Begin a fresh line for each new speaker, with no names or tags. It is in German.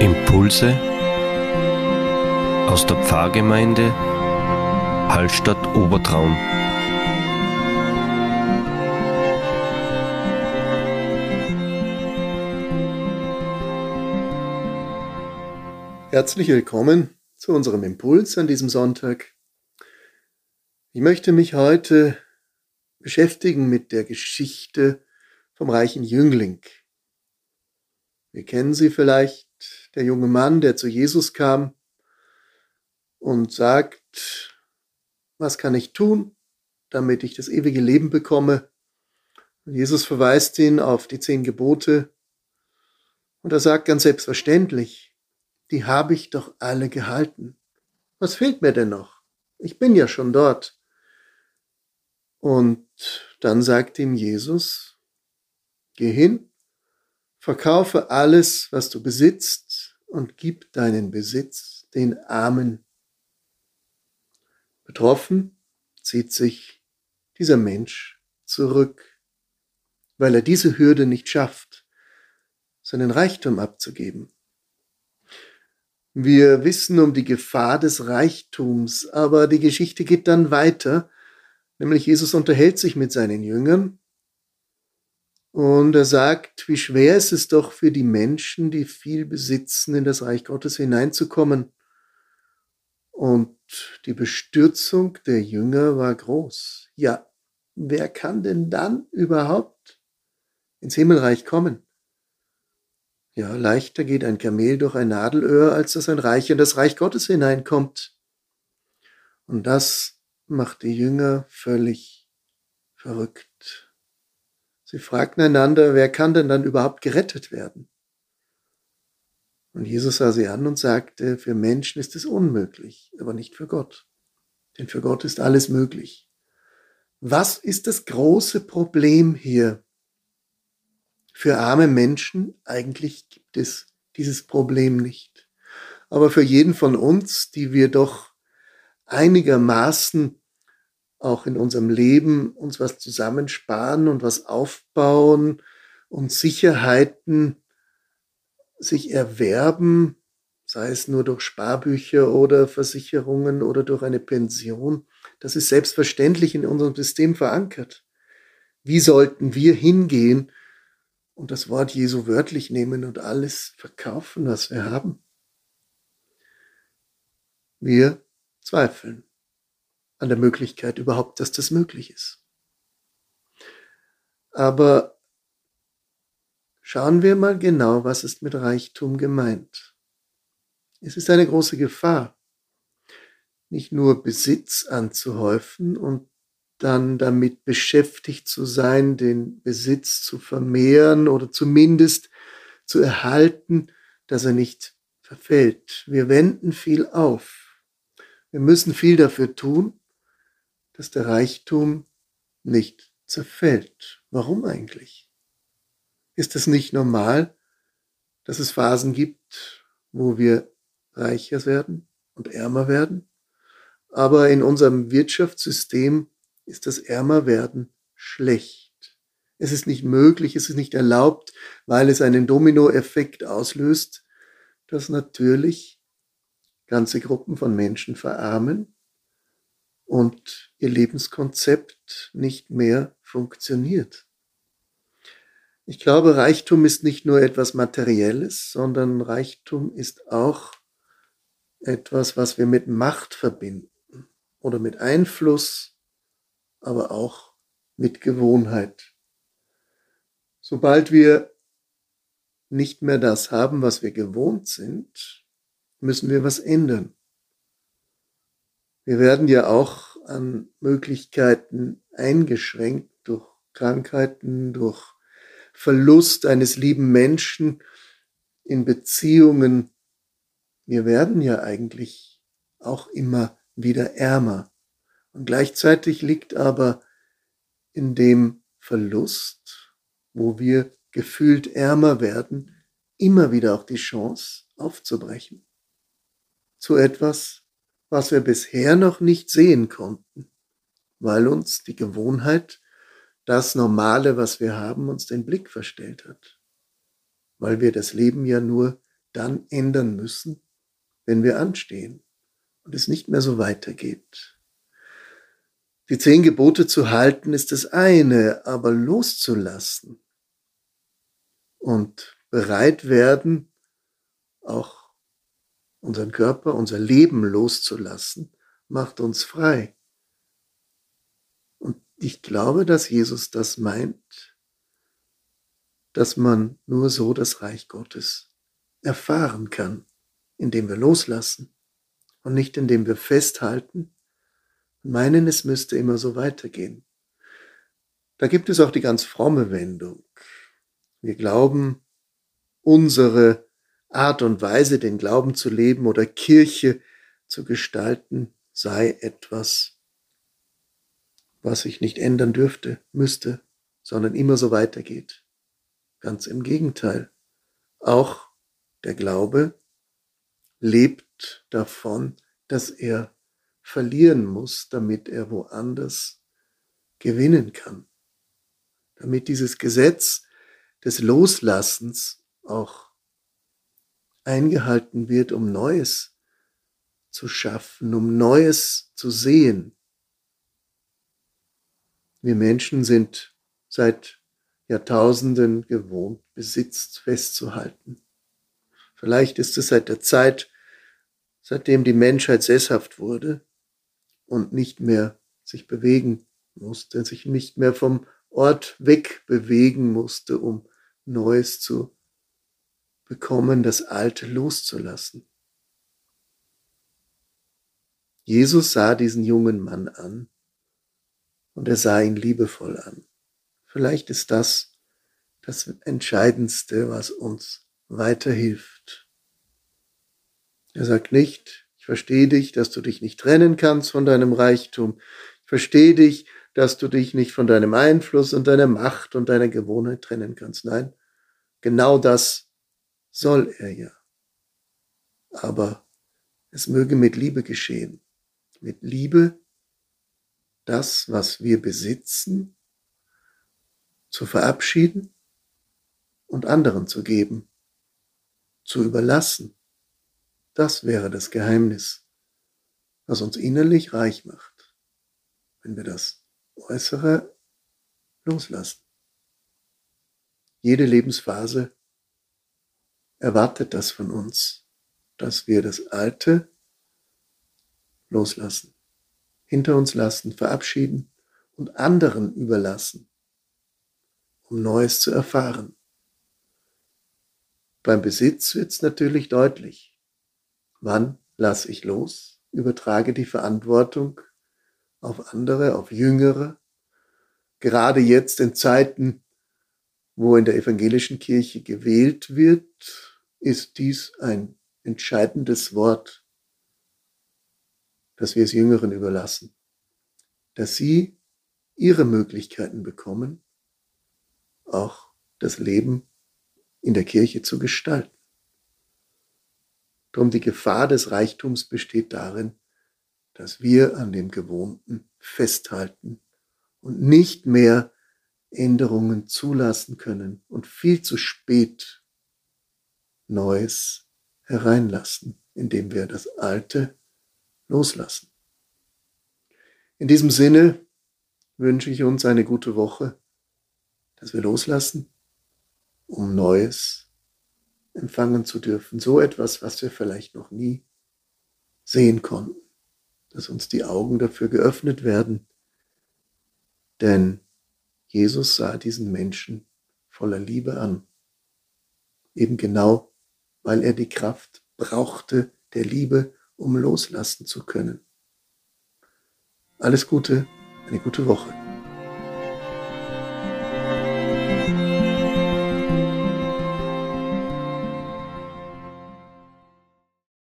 Impulse aus der Pfarrgemeinde Hallstatt Obertraum.
Herzlich willkommen zu unserem Impuls an diesem Sonntag. Ich möchte mich heute beschäftigen mit der Geschichte vom reichen Jüngling. Wir kennen sie vielleicht, der junge Mann, der zu Jesus kam und sagt, was kann ich tun, damit ich das ewige Leben bekomme? Und Jesus verweist ihn auf die zehn Gebote und er sagt ganz selbstverständlich, die habe ich doch alle gehalten. Was fehlt mir denn noch? Ich bin ja schon dort. Und dann sagt ihm Jesus, geh hin, verkaufe alles, was du besitzt und gib deinen Besitz den Armen. Betroffen zieht sich dieser Mensch zurück, weil er diese Hürde nicht schafft, seinen Reichtum abzugeben. Wir wissen um die Gefahr des Reichtums, aber die Geschichte geht dann weiter, nämlich Jesus unterhält sich mit seinen Jüngern und er sagt, wie schwer ist es doch für die Menschen, die viel besitzen, in das Reich Gottes hineinzukommen. Und die Bestürzung der Jünger war groß. Ja, wer kann denn dann überhaupt ins Himmelreich kommen? Ja, leichter geht ein Kamel durch ein Nadelöhr, als dass ein Reich in das Reich Gottes hineinkommt. Und das macht die Jünger völlig verrückt. Sie fragten einander, wer kann denn dann überhaupt gerettet werden? Und Jesus sah sie an und sagte, für Menschen ist es unmöglich, aber nicht für Gott. Denn für Gott ist alles möglich. Was ist das große Problem hier? Für arme Menschen eigentlich gibt es dieses Problem nicht. Aber für jeden von uns, die wir doch einigermaßen auch in unserem Leben uns was zusammensparen und was aufbauen und Sicherheiten sich erwerben, sei es nur durch Sparbücher oder Versicherungen oder durch eine Pension, das ist selbstverständlich in unserem System verankert. Wie sollten wir hingehen und das Wort Jesu wörtlich nehmen und alles verkaufen, was wir haben. Wir zweifeln an der Möglichkeit überhaupt, dass das möglich ist. Aber schauen wir mal genau, was ist mit Reichtum gemeint. Es ist eine große Gefahr, nicht nur Besitz anzuhäufen und dann damit beschäftigt zu sein, den Besitz zu vermehren oder zumindest zu erhalten, dass er nicht verfällt. Wir wenden viel auf. Wir müssen viel dafür tun, dass der Reichtum nicht zerfällt. Warum eigentlich? Ist es nicht normal, dass es Phasen gibt, wo wir reicher werden und ärmer werden? Aber in unserem Wirtschaftssystem ist das Ärmerwerden schlecht. Es ist nicht möglich, es ist nicht erlaubt, weil es einen Dominoeffekt auslöst, dass natürlich ganze Gruppen von Menschen verarmen und ihr Lebenskonzept nicht mehr funktioniert. Ich glaube, Reichtum ist nicht nur etwas Materielles, sondern Reichtum ist auch etwas, was wir mit Macht verbinden oder mit Einfluss aber auch mit Gewohnheit. Sobald wir nicht mehr das haben, was wir gewohnt sind, müssen wir was ändern. Wir werden ja auch an Möglichkeiten eingeschränkt durch Krankheiten, durch Verlust eines lieben Menschen in Beziehungen. Wir werden ja eigentlich auch immer wieder ärmer. Und gleichzeitig liegt aber in dem Verlust, wo wir gefühlt ärmer werden, immer wieder auch die Chance aufzubrechen. Zu etwas, was wir bisher noch nicht sehen konnten, weil uns die Gewohnheit, das Normale, was wir haben, uns den Blick verstellt hat. Weil wir das Leben ja nur dann ändern müssen, wenn wir anstehen und es nicht mehr so weitergeht. Die zehn Gebote zu halten ist das eine, aber loszulassen und bereit werden, auch unseren Körper, unser Leben loszulassen, macht uns frei. Und ich glaube, dass Jesus das meint, dass man nur so das Reich Gottes erfahren kann, indem wir loslassen und nicht indem wir festhalten und meinen, es müsste immer so weitergehen. Da gibt es auch die ganz fromme Wendung. Wir glauben, unsere Art und Weise, den Glauben zu leben oder Kirche zu gestalten, sei etwas, was sich nicht ändern dürfte, müsste, sondern immer so weitergeht. Ganz im Gegenteil. Auch der Glaube lebt davon, dass er verlieren muss, damit er woanders gewinnen kann. Damit dieses Gesetz des Loslassens auch eingehalten wird, um Neues zu schaffen, um Neues zu sehen. Wir Menschen sind seit Jahrtausenden gewohnt, Besitz festzuhalten. Vielleicht ist es seit der Zeit, seitdem die Menschheit sesshaft wurde und nicht mehr sich bewegen musste, sich nicht mehr vom Ort weg bewegen musste, um Neues zu bekommen, das Alte loszulassen. Jesus sah diesen jungen Mann an und er sah ihn liebevoll an. Vielleicht ist das das Entscheidendste, was uns weiterhilft. Er sagt nicht, ich verstehe dich, dass du dich nicht trennen kannst von deinem Reichtum. Ich verstehe dich, dass du dich nicht von deinem Einfluss und deiner Macht und deiner Gewohnheit trennen kannst. Nein, genau das soll er ja. Aber es möge mit Liebe geschehen. Mit Liebe das, was wir besitzen, zu verabschieden und anderen zu geben, zu überlassen. Das wäre das Geheimnis, was uns innerlich reich macht, wenn wir das Äußere loslassen. Jede Lebensphase erwartet das von uns, dass wir das Alte loslassen, hinter uns lassen, verabschieden und anderen überlassen, um Neues zu erfahren. Beim Besitz wird es natürlich deutlich. Wann lasse ich los, übertrage die Verantwortung auf andere, auf Jüngere. Gerade jetzt in Zeiten, wo in der evangelischen Kirche gewählt wird, ist dies ein entscheidendes Wort, dass wir es Jüngeren überlassen, dass sie ihre Möglichkeiten bekommen, auch das Leben in der Kirche zu gestalten. Drum die Gefahr des Reichtums besteht darin, dass wir an dem Gewohnten festhalten und nicht mehr Änderungen zulassen können und viel zu spät Neues hereinlassen, indem wir das Alte loslassen. In diesem Sinne wünsche ich uns eine gute Woche, dass wir loslassen, um Neues empfangen zu dürfen. So etwas, was wir vielleicht noch nie sehen konnten dass uns die Augen dafür geöffnet werden. Denn Jesus sah diesen Menschen voller Liebe an. Eben genau, weil er die Kraft brauchte der Liebe, um loslassen zu können. Alles Gute, eine gute Woche.